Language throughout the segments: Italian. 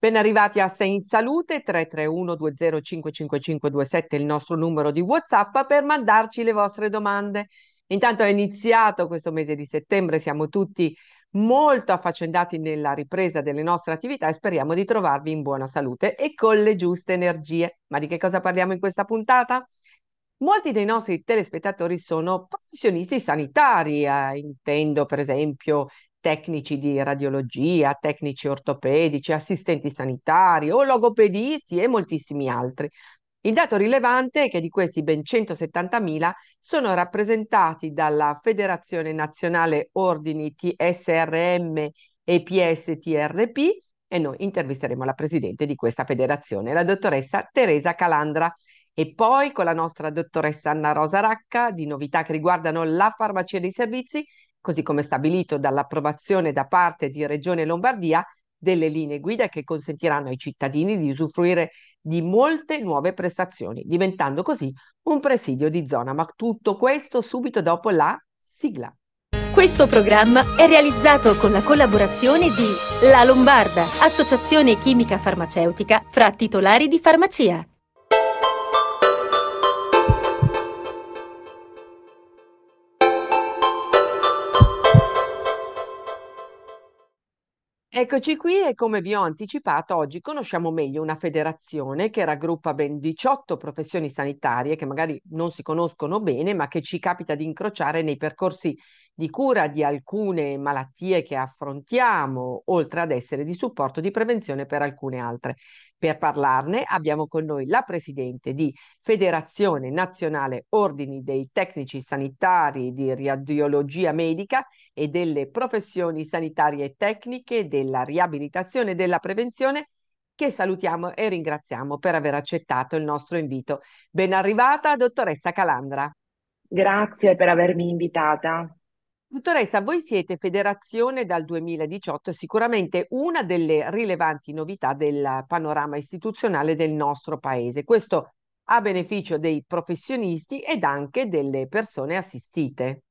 Ben arrivati a Sei in Salute 331 20555527 il nostro numero di WhatsApp per mandarci le vostre domande. Intanto è iniziato questo mese di settembre, siamo tutti molto affaccendati nella ripresa delle nostre attività e speriamo di trovarvi in buona salute e con le giuste energie. Ma di che cosa parliamo in questa puntata? Molti dei nostri telespettatori sono professionisti sanitari, eh, intendo per esempio tecnici di radiologia, tecnici ortopedici, assistenti sanitari o logopedisti e moltissimi altri. Il dato rilevante è che di questi ben 170.000 sono rappresentati dalla Federazione Nazionale Ordini TSRM e PSTRP e noi intervisteremo la presidente di questa federazione, la dottoressa Teresa Calandra. E poi con la nostra dottoressa Anna Rosa Racca di novità che riguardano la farmacia dei servizi così come stabilito dall'approvazione da parte di Regione Lombardia delle linee guida che consentiranno ai cittadini di usufruire di molte nuove prestazioni, diventando così un presidio di zona. Ma tutto questo subito dopo la sigla. Questo programma è realizzato con la collaborazione di La Lombarda, associazione chimica farmaceutica fra titolari di farmacia. Eccoci qui e come vi ho anticipato, oggi conosciamo meglio una federazione che raggruppa ben 18 professioni sanitarie che magari non si conoscono bene, ma che ci capita di incrociare nei percorsi di cura di alcune malattie che affrontiamo, oltre ad essere di supporto di prevenzione per alcune altre. Per parlarne abbiamo con noi la presidente di Federazione Nazionale Ordini dei Tecnici Sanitari di Radiologia Medica e delle professioni sanitarie tecniche della riabilitazione e della prevenzione che salutiamo e ringraziamo per aver accettato il nostro invito. Ben arrivata, dottoressa Calandra. Grazie per avermi invitata. Dottoressa, voi siete federazione dal 2018, sicuramente una delle rilevanti novità del panorama istituzionale del nostro paese. Questo a beneficio dei professionisti ed anche delle persone assistite.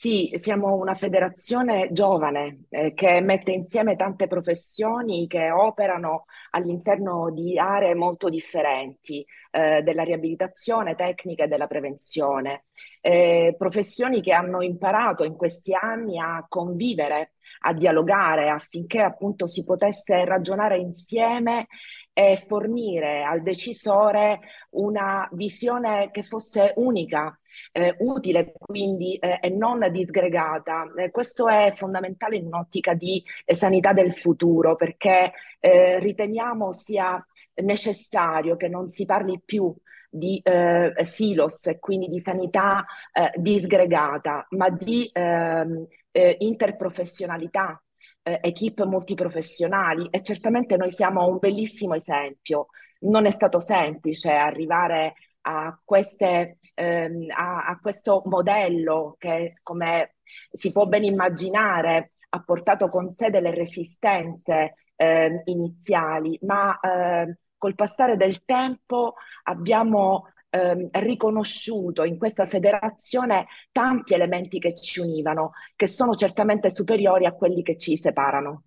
Sì, siamo una federazione giovane eh, che mette insieme tante professioni che operano all'interno di aree molto differenti eh, della riabilitazione tecnica e della prevenzione. Eh, professioni che hanno imparato in questi anni a convivere, a dialogare affinché appunto si potesse ragionare insieme e fornire al decisore una visione che fosse unica eh, utile quindi eh, e non disgregata. Eh, questo è fondamentale in un'ottica di eh, sanità del futuro perché eh, riteniamo sia necessario che non si parli più di eh, silos e quindi di sanità disgregata, ma di ehm, interprofessionalità equip multiprofessionali e certamente noi siamo un bellissimo esempio. Non è stato semplice arrivare a, queste, ehm, a, a questo modello che, come si può ben immaginare, ha portato con sé delle resistenze eh, iniziali, ma eh, col passare del tempo abbiamo eh, riconosciuto in questa federazione tanti elementi che ci univano, che sono certamente superiori a quelli che ci separano.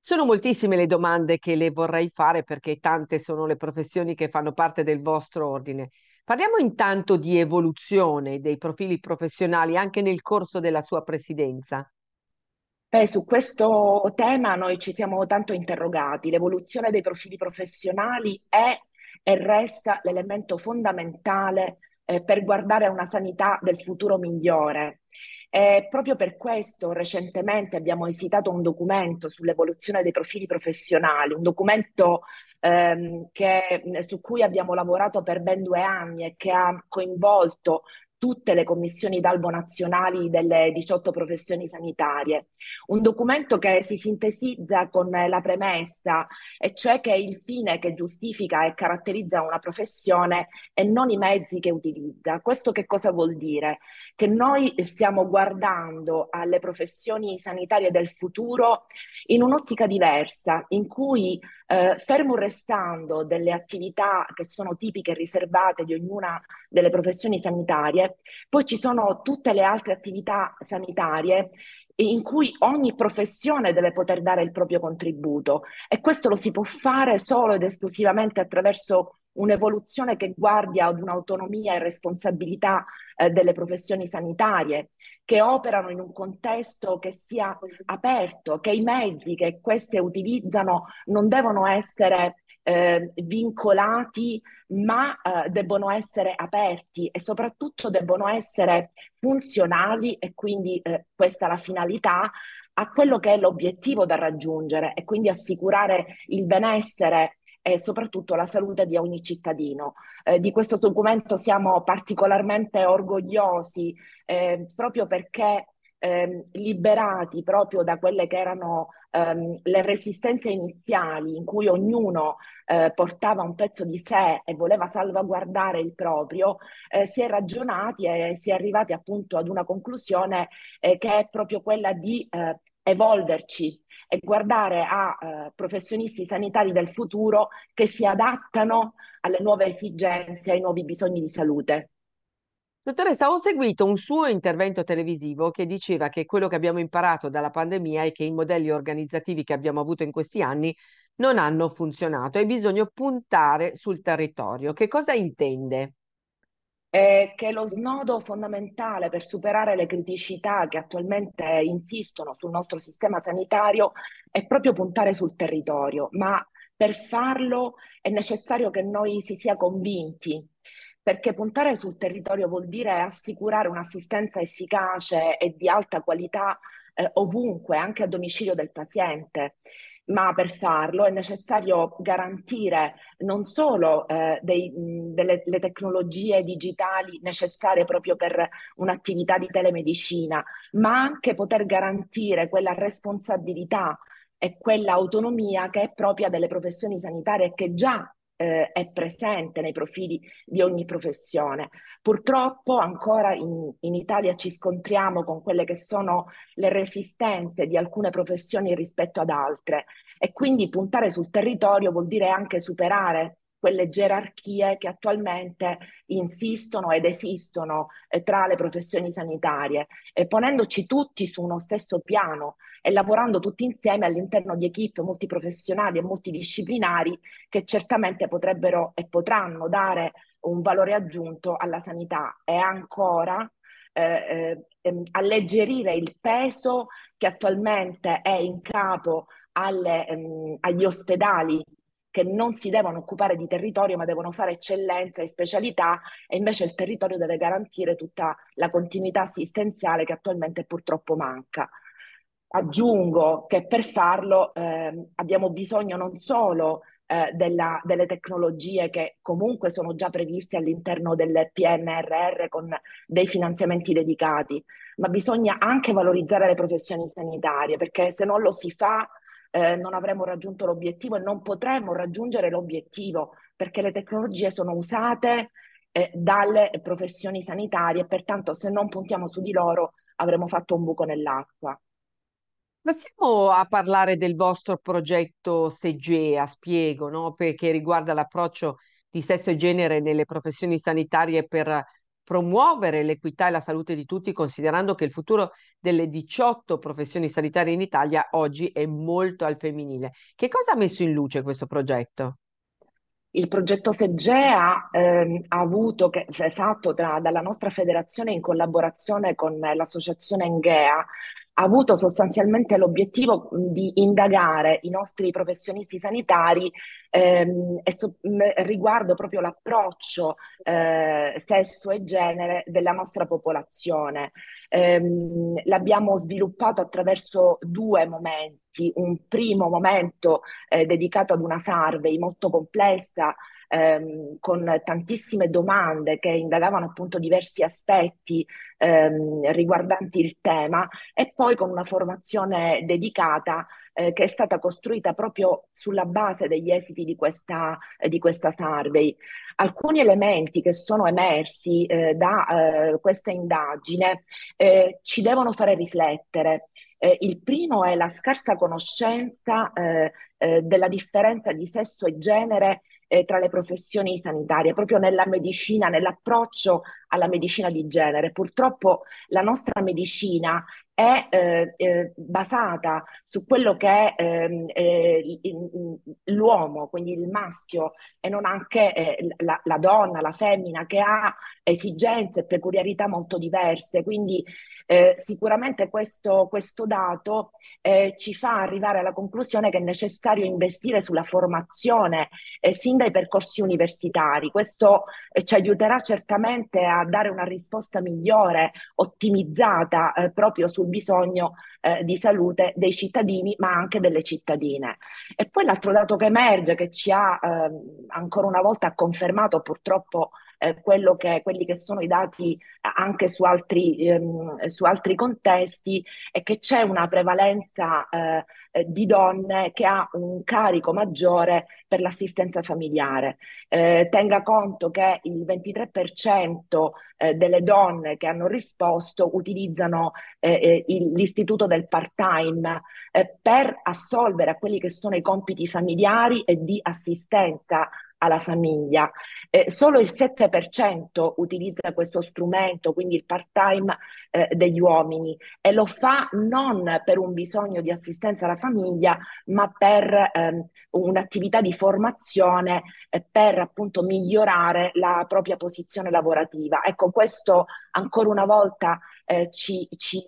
Sono moltissime le domande che le vorrei fare perché tante sono le professioni che fanno parte del vostro ordine. Parliamo intanto di evoluzione dei profili professionali anche nel corso della sua presidenza. Beh, su questo tema noi ci siamo tanto interrogati. L'evoluzione dei profili professionali è e resta l'elemento fondamentale eh, per guardare a una sanità del futuro migliore. E proprio per questo recentemente abbiamo esitato un documento sull'evoluzione dei profili professionali, un documento ehm, che, su cui abbiamo lavorato per ben due anni e che ha coinvolto tutte le commissioni d'albo nazionali delle 18 professioni sanitarie. Un documento che si sintetizza con la premessa, e cioè che il fine che giustifica e caratterizza una professione e non i mezzi che utilizza. Questo che cosa vuol dire? Che noi stiamo guardando alle professioni sanitarie del futuro in un'ottica diversa, in cui eh, fermo restando delle attività che sono tipiche e riservate di ognuna delle professioni sanitarie, poi ci sono tutte le altre attività sanitarie in cui ogni professione deve poter dare il proprio contributo. E questo lo si può fare solo ed esclusivamente attraverso un'evoluzione che guardi ad un'autonomia e responsabilità eh, delle professioni sanitarie, che operano in un contesto che sia aperto, che i mezzi che queste utilizzano non devono essere eh, vincolati, ma eh, debbono essere aperti e soprattutto debbono essere funzionali e quindi eh, questa è la finalità a quello che è l'obiettivo da raggiungere e quindi assicurare il benessere e soprattutto la salute di ogni cittadino. Eh, di questo documento siamo particolarmente orgogliosi eh, proprio perché eh, liberati proprio da quelle che erano ehm, le resistenze iniziali in cui ognuno eh, portava un pezzo di sé e voleva salvaguardare il proprio, eh, si è ragionati e si è arrivati appunto ad una conclusione eh, che è proprio quella di eh, evolverci e guardare a eh, professionisti sanitari del futuro che si adattano alle nuove esigenze, ai nuovi bisogni di salute. Dottoressa, ho seguito un suo intervento televisivo che diceva che quello che abbiamo imparato dalla pandemia è che i modelli organizzativi che abbiamo avuto in questi anni non hanno funzionato e bisogna puntare sul territorio. Che cosa intende? è che lo snodo fondamentale per superare le criticità che attualmente insistono sul nostro sistema sanitario è proprio puntare sul territorio, ma per farlo è necessario che noi si sia convinti, perché puntare sul territorio vuol dire assicurare un'assistenza efficace e di alta qualità eh, ovunque, anche a domicilio del paziente. Ma per farlo è necessario garantire non solo eh, dei, delle tecnologie digitali necessarie proprio per un'attività di telemedicina, ma anche poter garantire quella responsabilità e quella autonomia che è propria delle professioni sanitarie che già eh, è presente nei profili di ogni professione. Purtroppo ancora in, in, Italia ci scontriamo con quelle che sono le resistenze di alcune professioni rispetto ad altre e quindi puntare sul territorio vuol dire anche superare quelle gerarchie che attualmente insistono ed esistono eh, tra le professioni sanitarie, e ponendoci tutti su uno stesso piano e lavorando tutti insieme all'interno di equip multiprofessionali e multidisciplinari che certamente potrebbero e potranno dare un valore aggiunto alla sanità. E ancora eh, eh, alleggerire il peso che attualmente è in capo alle, ehm, agli ospedali che non si devono occupare di territorio ma devono fare eccellenza e specialità e invece il territorio deve garantire tutta la continuità assistenziale che attualmente purtroppo manca. Aggiungo che per farlo eh, abbiamo bisogno non solo eh, della, delle tecnologie che comunque sono già previste all'interno del PNRR con dei finanziamenti dedicati, ma bisogna anche valorizzare le professioni sanitarie perché se non lo si fa eh, non avremo raggiunto l'obiettivo e non potremo raggiungere l'obiettivo perché le tecnologie sono usate eh, dalle professioni sanitarie pertanto se non puntiamo su di loro avremo fatto un buco nell'acqua. Passiamo a parlare del vostro progetto Segea, spiego, no? Perché riguarda l'approccio di sesso e genere nelle professioni sanitarie per promuovere l'equità e la salute di tutti, considerando che il futuro delle 18 professioni sanitarie in Italia oggi è molto al femminile. Che cosa ha messo in luce questo progetto? Il progetto Segea ehm, ha avuto, che è fatto tra, dalla nostra federazione in collaborazione con l'associazione Engea, ha avuto sostanzialmente l'obiettivo di indagare i nostri professionisti sanitari ehm, so, riguardo proprio l'approccio eh, sesso e genere della nostra popolazione. Ehm, l'abbiamo sviluppato attraverso due momenti. Un primo momento eh, dedicato ad una survey molto complessa ehm, con tantissime domande che indagavano appunto diversi aspetti ehm, riguardanti il tema e poi con una formazione dedicata eh, che è stata costruita proprio sulla base degli esiti di questa, eh, di questa survey. Alcuni elementi che sono emersi eh, da eh, questa indagine eh, ci devono fare riflettere Eh, il primo è la scarsa conoscenza della differenza di sesso e genere eh, tra le professioni sanitarie, proprio nella medicina, nell'approccio alla medicina di genere. Purtroppo la nostra medicina è eh, eh, basata su quello che è ehm, eh, l'uomo, quindi il maschio, e non anche eh, la, la, donna, la femmina, che ha esigenze e peculiarità molto diverse. Quindi eh, sicuramente questo, questo dato eh, ci fa arrivare alla conclusione che è necessario investire sulla formazione sin dai percorsi universitari. Questo ci aiuterà certamente a dare una risposta migliore, ottimizzata proprio sul bisogno eh, di salute dei cittadini, ma anche delle cittadine. E poi l'altro dato che emerge, che ci ha eh, ancora una volta confermato purtroppo eh, quello che, quelli che sono i dati anche su altri, ehm, su altri contesti, è che c'è una prevalenza eh, eh, di donne che ha un carico maggiore per l'assistenza familiare. Eh, tenga conto che il 23% eh, delle donne che hanno risposto utilizzano eh, eh, il, l'istituto del part-time per assolvere a quelli che sono i compiti familiari e di assistenza alla famiglia. Eh, solo il 7% utilizza questo strumento, quindi il part-time eh, degli uomini, e lo fa non per un bisogno di assistenza alla famiglia, ma per ehm, un'attività di formazione eh, per appunto migliorare la propria posizione lavorativa. Ecco, questo ancora una volta eh, ci, ci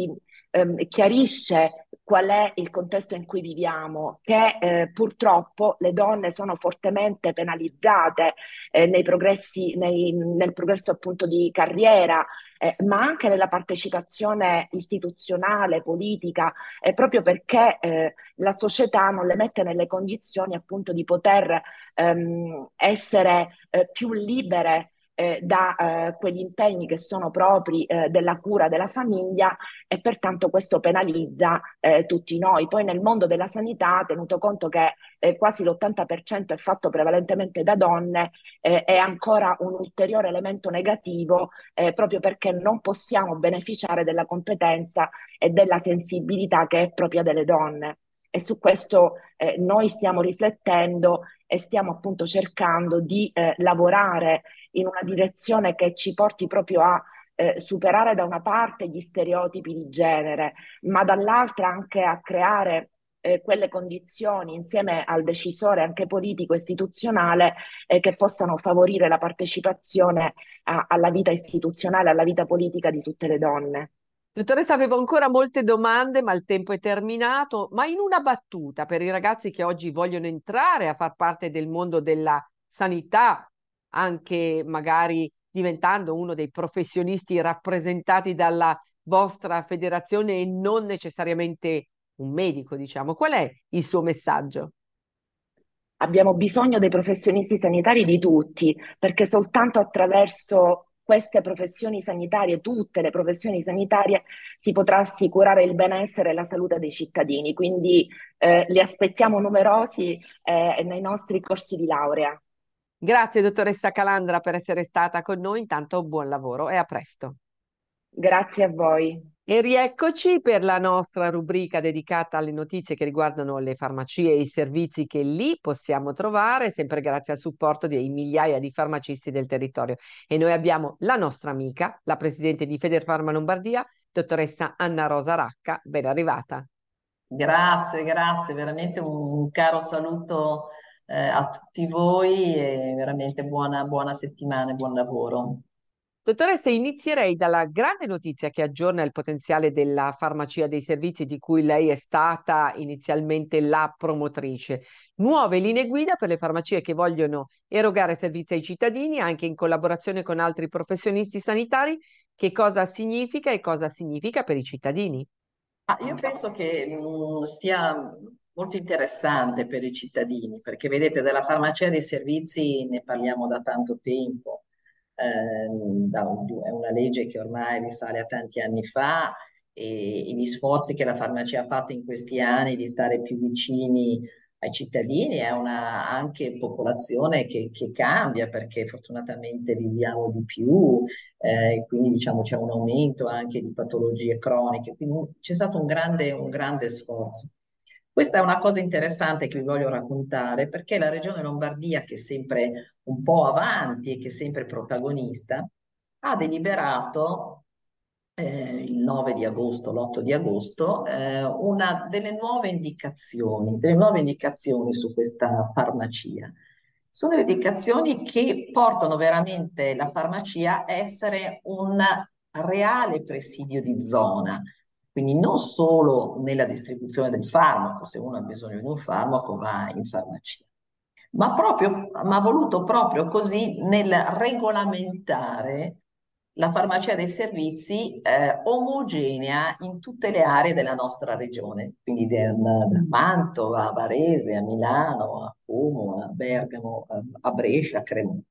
ehm, chiarisce qual è il contesto in cui viviamo, che eh, purtroppo le donne sono fortemente penalizzate eh, nei progressi, nei, nel progresso appunto di carriera, eh, ma anche nella partecipazione istituzionale, politica, eh, proprio perché eh, la società non le mette nelle condizioni appunto di poter ehm, essere eh, più libere eh, da eh, quegli impegni che sono propri eh, della cura della famiglia e pertanto questo penalizza eh, tutti noi. Poi nel mondo della sanità, tenuto conto che eh, quasi l'80% è fatto prevalentemente da donne, eh, è ancora un ulteriore elemento negativo proprio perché non possiamo beneficiare della competenza e della sensibilità che è propria delle donne e su questo eh, noi stiamo riflettendo e stiamo appunto cercando di eh, lavorare in una direzione che ci porti proprio a eh, superare da una parte gli stereotipi di genere, ma dall'altra anche a creare eh, quelle condizioni insieme al decisore anche politico istituzionale eh, che possano favorire la partecipazione a, alla vita istituzionale, alla vita politica di tutte le donne. Dottoressa, avevo ancora molte domande, ma il tempo è terminato. Ma in una battuta per i ragazzi che oggi vogliono entrare a far parte del mondo della sanità, anche magari diventando uno dei professionisti rappresentati dalla vostra federazione e non necessariamente un medico, diciamo, qual è il suo messaggio? Abbiamo bisogno dei professionisti sanitari di tutti, perché soltanto attraverso queste professioni sanitarie, tutte le professioni sanitarie, si potrà assicurare il benessere e la salute dei cittadini. Quindi eh, li aspettiamo numerosi eh, nei nostri corsi di laurea. Grazie dottoressa Calandra per essere stata con noi, intanto buon lavoro e a presto. Grazie a voi. E rieccoci per la nostra rubrica dedicata alle notizie che riguardano le farmacie e i servizi che lì possiamo trovare, sempre grazie al supporto dei migliaia di farmacisti del territorio. E noi abbiamo la nostra amica, la presidente di Federfarma Lombardia, dottoressa Anna Rosa Racca. Ben arrivata. Grazie, grazie, veramente un caro saluto eh, a tutti voi e veramente buona, buona settimana e buon lavoro. Dottoressa, inizierei dalla grande notizia che aggiorna il potenziale della farmacia dei servizi di cui lei è stata inizialmente la promotrice. Nuove linee guida per le farmacie che vogliono erogare servizi ai cittadini anche in collaborazione con altri professionisti sanitari. Che cosa significa e cosa significa per i cittadini? Ah, io penso che mh, mm, sia molto interessante per i cittadini perché vedete della farmacia dei servizi ne parliamo da tanto tempo Ehm, è una legge che ormai risale a tanti anni fa e, e, gli sforzi che la farmacia ha fatto in questi anni di stare più vicini ai cittadini, è una anche popolazione che, che cambia perché fortunatamente viviamo di più, eh, quindi diciamo c'è un aumento anche di patologie croniche, quindi c'è stato un grande, un grande sforzo. Questa è una cosa interessante che vi voglio raccontare perché la regione Lombardia, che è sempre un po' avanti e che è sempre protagonista, ha deliberato eh, il 9 di agosto, l'8 di agosto, eh, una delle nuove indicazioni, delle nuove indicazioni su questa farmacia. Sono indicazioni che portano veramente la farmacia a essere un reale presidio di zona, quindi non solo nella distribuzione del farmaco, se uno ha bisogno di un farmaco va in farmacia, ma, proprio, ma voluto proprio così nel regolamentare la farmacia dei servizi eh, omogenea in tutte le aree della nostra regione, quindi da, da Mantova a Varese, a Milano, a Como, a Bergamo, a Brescia, a Cremona.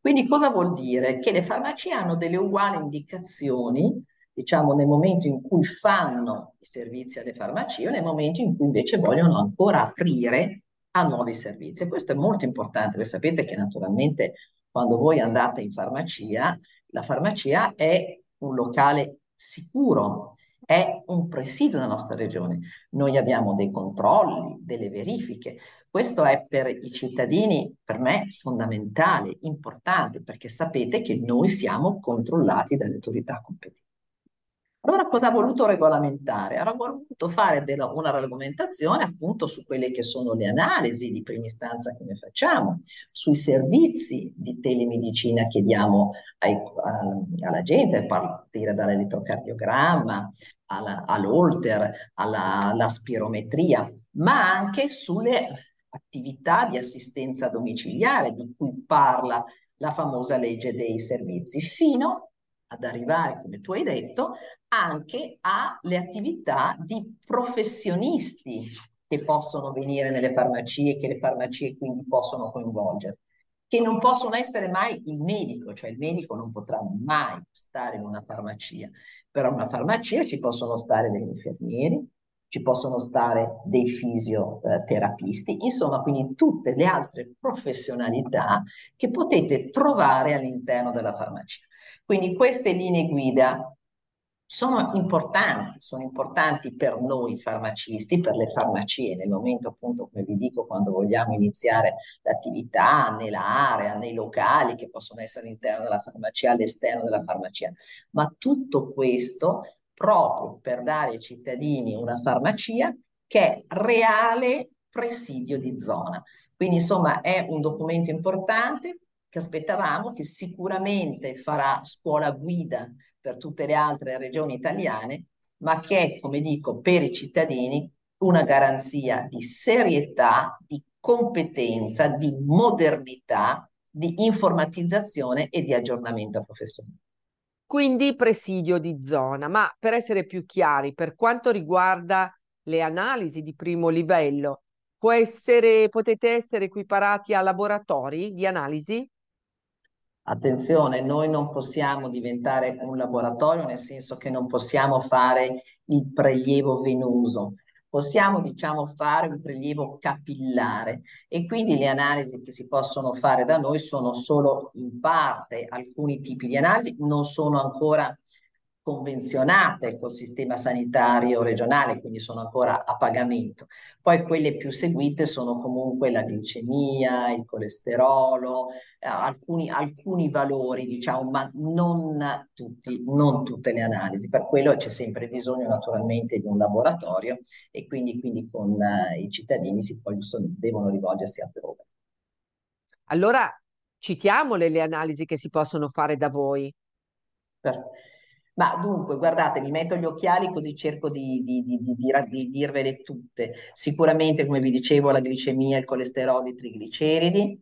Quindi cosa vuol dire? Che le farmacie hanno delle uguali indicazioni, diciamo nel momento in cui fanno i servizi alle farmacie o nel momento in cui invece vogliono ancora aprire a nuovi servizi. E questo è molto importante, voi sapete che naturalmente quando voi andate in farmacia la farmacia è un locale sicuro, è un presidio della nostra regione. Noi abbiamo dei controlli, delle verifiche. Questo è per i cittadini, per me, fondamentale, importante, perché sapete che noi siamo controllati dalle autorità competenti. Allora cosa ha voluto regolamentare? Ha voluto fare della, una regolamentazione appunto su quelle che sono le analisi di prima istanza che noi facciamo, sui servizi di telemedicina che diamo ai, a, alla gente, a partire dall'elettrocardiogramma alla, all'olter, alla, alla spirometria, ma anche sulle attività di assistenza domiciliare di cui parla la famosa legge dei servizi, fino ad arrivare, come tu hai detto, anche alle attività di professionisti che possono venire nelle farmacie, che le farmacie quindi possono coinvolgere, che non possono essere mai il medico, cioè il medico non potrà mai stare in una farmacia, però una farmacia ci possono stare degli infermieri, ci possono stare dei fisioterapisti, insomma, quindi tutte le altre professionalità che potete trovare all'interno della farmacia. Quindi queste linee guida sono importanti, sono importanti per noi farmacisti, per le farmacie, nel momento appunto, come vi dico, quando vogliamo iniziare l'attività nell'area, nei locali che possono essere all'interno della farmacia, all'esterno della farmacia, ma tutto questo proprio per dare ai cittadini una farmacia che è reale presidio di zona. Quindi insomma è un documento importante che aspettavamo, che sicuramente farà scuola guida per tutte le altre regioni italiane, ma che è, come dico, per i cittadini una garanzia di serietà, di competenza, di modernità, di informatizzazione e di aggiornamento professionale. Quindi presidio di zona, ma per essere più chiari, per quanto riguarda le analisi di primo livello, essere, potete essere equiparati a laboratori di analisi? Attenzione, noi non possiamo diventare un laboratorio, nel senso che non possiamo fare il prelievo venoso, possiamo diciamo fare un prelievo capillare. E quindi le analisi che si possono fare da noi sono solo in parte alcuni tipi di analisi, non sono ancora convenzionate col sistema sanitario regionale, quindi sono ancora a pagamento. Poi quelle più seguite sono comunque la glicemia, il colesterolo, eh, alcuni, alcuni valori, diciamo, ma non, tutti, non tutte le analisi. Per quello c'è sempre bisogno naturalmente di un laboratorio e quindi, quindi con eh, i cittadini si possono, devono rivolgersi altrove. Allora, citiamole le analisi che si possono fare da voi. Per, ma dunque, guardate, mi metto gli occhiali così cerco di, di, di, di, dirvele tutte. Sicuramente, come vi dicevo, la glicemia, il colesterolo, i trigliceridi,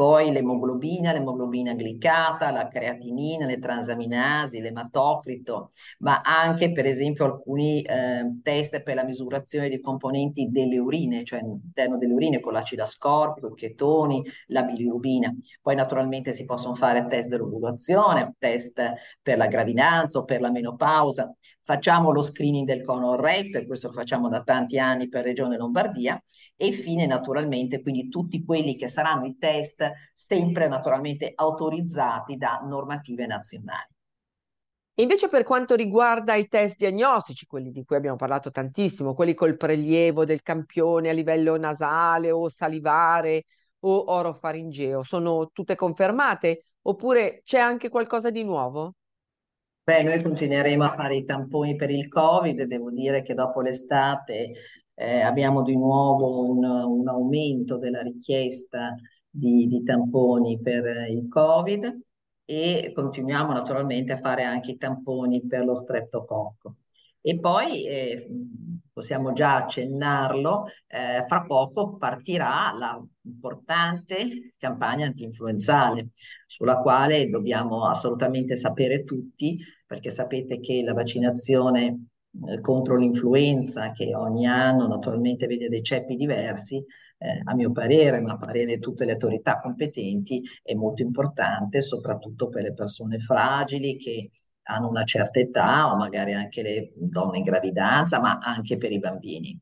poi l'emoglobina, l'emoglobina glicata, la creatinina, le transaminasi, l'ematocrito, ma anche per esempio alcuni eh, test per la misurazione dei componenti delle urine, cioè all'interno delle urine con l'acido ascorbico, chetoni, la bilirubina. Poi naturalmente si possono fare test dell'ovulazione, test per la gravidanza o per la menopausa, facciamo lo screening del cono retto e questo lo facciamo da tanti anni per Regione Lombardia e infine naturalmente quindi tutti quelli che saranno i test sempre naturalmente autorizzati da normative nazionali. Invece per quanto riguarda i test diagnostici, quelli di cui abbiamo parlato tantissimo, quelli col prelievo del campione a livello nasale o salivare o orofaringeo, sono tutte confermate oppure c'è anche qualcosa di nuovo? Beh, noi continueremo a fare i tamponi per il Covid, devo dire che dopo l'estate eh, abbiamo di nuovo un, un, aumento della richiesta di, di tamponi per il Covid e continuiamo naturalmente a fare anche i tamponi per lo streptococco. E poi eh, possiamo già accennarlo, eh, fra poco partirà la importante campagna antinfluenzale sulla quale dobbiamo assolutamente sapere tutti perché sapete che la vaccinazione eh, contro l'influenza che ogni anno naturalmente vede dei ceppi diversi eh, a mio parere, ma a parere di tutte le autorità competenti, è molto importante, soprattutto per le persone fragili che hanno una certa età o magari anche le donne in gravidanza, ma anche per i bambini.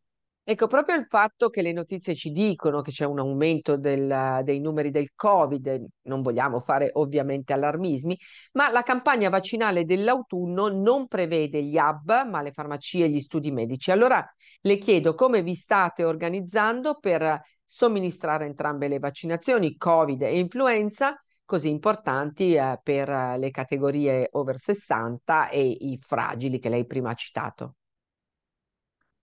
Ecco, proprio il fatto che le notizie ci dicono che c'è un aumento del, dei numeri del Covid, non vogliamo fare ovviamente allarmismi, ma la campagna vaccinale dell'autunno non prevede gli hub, ma le farmacie e gli studi medici. Allora le chiedo come vi state organizzando per somministrare entrambe le vaccinazioni, Covid e influenza, così importanti eh, per le categorie over 60 e i fragili che lei prima ha citato.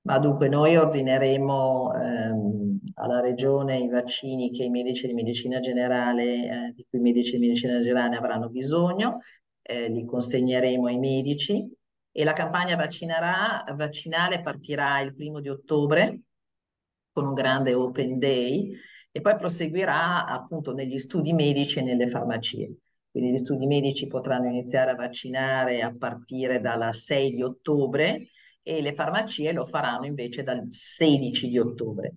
Ma dunque noi ordineremo ehm, alla Regione i vaccini che i medici di medicina generale, eh, di cui i medici di medicina generale avranno bisogno, eh, li consegneremo ai medici e la campagna vaccinale partirà il primo di ottobre con un grande open day e poi proseguirà appunto negli studi medici e nelle farmacie. Quindi gli studi medici potranno iniziare a vaccinare a partire dalla 6 di ottobre e le farmacie lo faranno invece dal 16 di ottobre.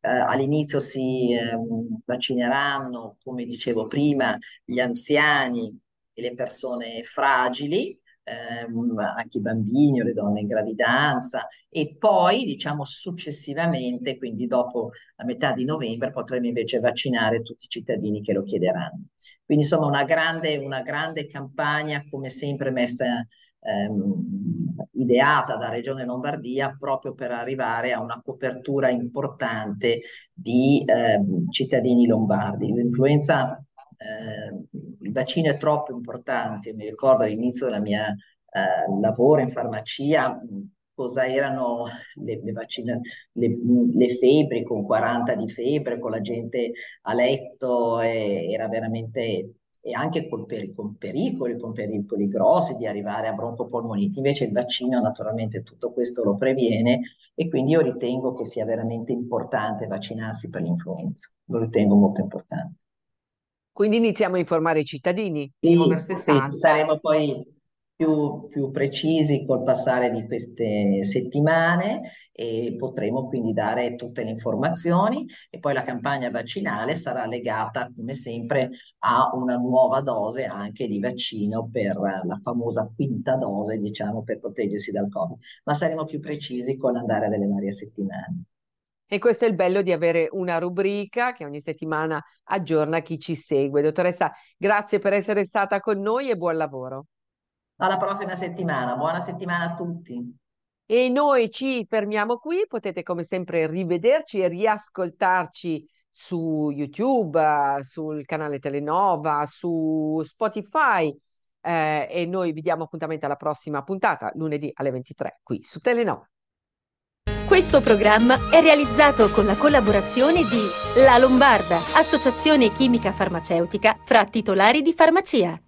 Eh, all'inizio si eh, vaccineranno, come dicevo prima, gli anziani e le persone fragili, ehm, anche i bambini o le donne in gravidanza e poi diciamo successivamente, quindi dopo la metà di novembre potremo invece vaccinare tutti i cittadini che lo chiederanno. Quindi insomma una grande, una grande campagna come sempre messa ehm, ideata da Regione Lombardia proprio per arrivare a una copertura importante di eh, cittadini lombardi. L'influenza, eh, il vaccino è troppo importante, mi ricordo all'inizio del mio eh, lavoro in farmacia cosa erano le, le, vaccine, le, le, febbri con 40 di febbre, con la gente a letto, era veramente e anche con, per, con pericoli, con pericoli grossi di arrivare a broncopolmoniti. Invece il vaccino naturalmente tutto questo lo previene e quindi io ritengo che sia veramente importante vaccinarsi per l'influenza. Lo ritengo molto importante. Quindi iniziamo a informare i cittadini. Sì, sì saremo poi più, più precisi col passare di queste settimane e potremo quindi dare tutte le informazioni e poi la campagna vaccinale sarà legata come sempre a una nuova dose anche di vaccino per la famosa quinta dose diciamo per proteggersi dal Covid, ma saremo più precisi con l'andare delle varie settimane. E questo è il bello di avere una rubrica che ogni settimana aggiorna chi ci segue. Dottoressa, grazie per essere stata con noi e buon lavoro. Alla prossima settimana, buona settimana a tutti. E noi ci fermiamo qui, potete come sempre rivederci e riascoltarci su YouTube, sul canale Telenova, su Spotify eh, e noi vi diamo appuntamento alla prossima puntata, lunedì alle 23, qui su Telenova. Questo programma è realizzato con la collaborazione di La Lombarda, associazione chimica farmaceutica fra titolari di farmacia.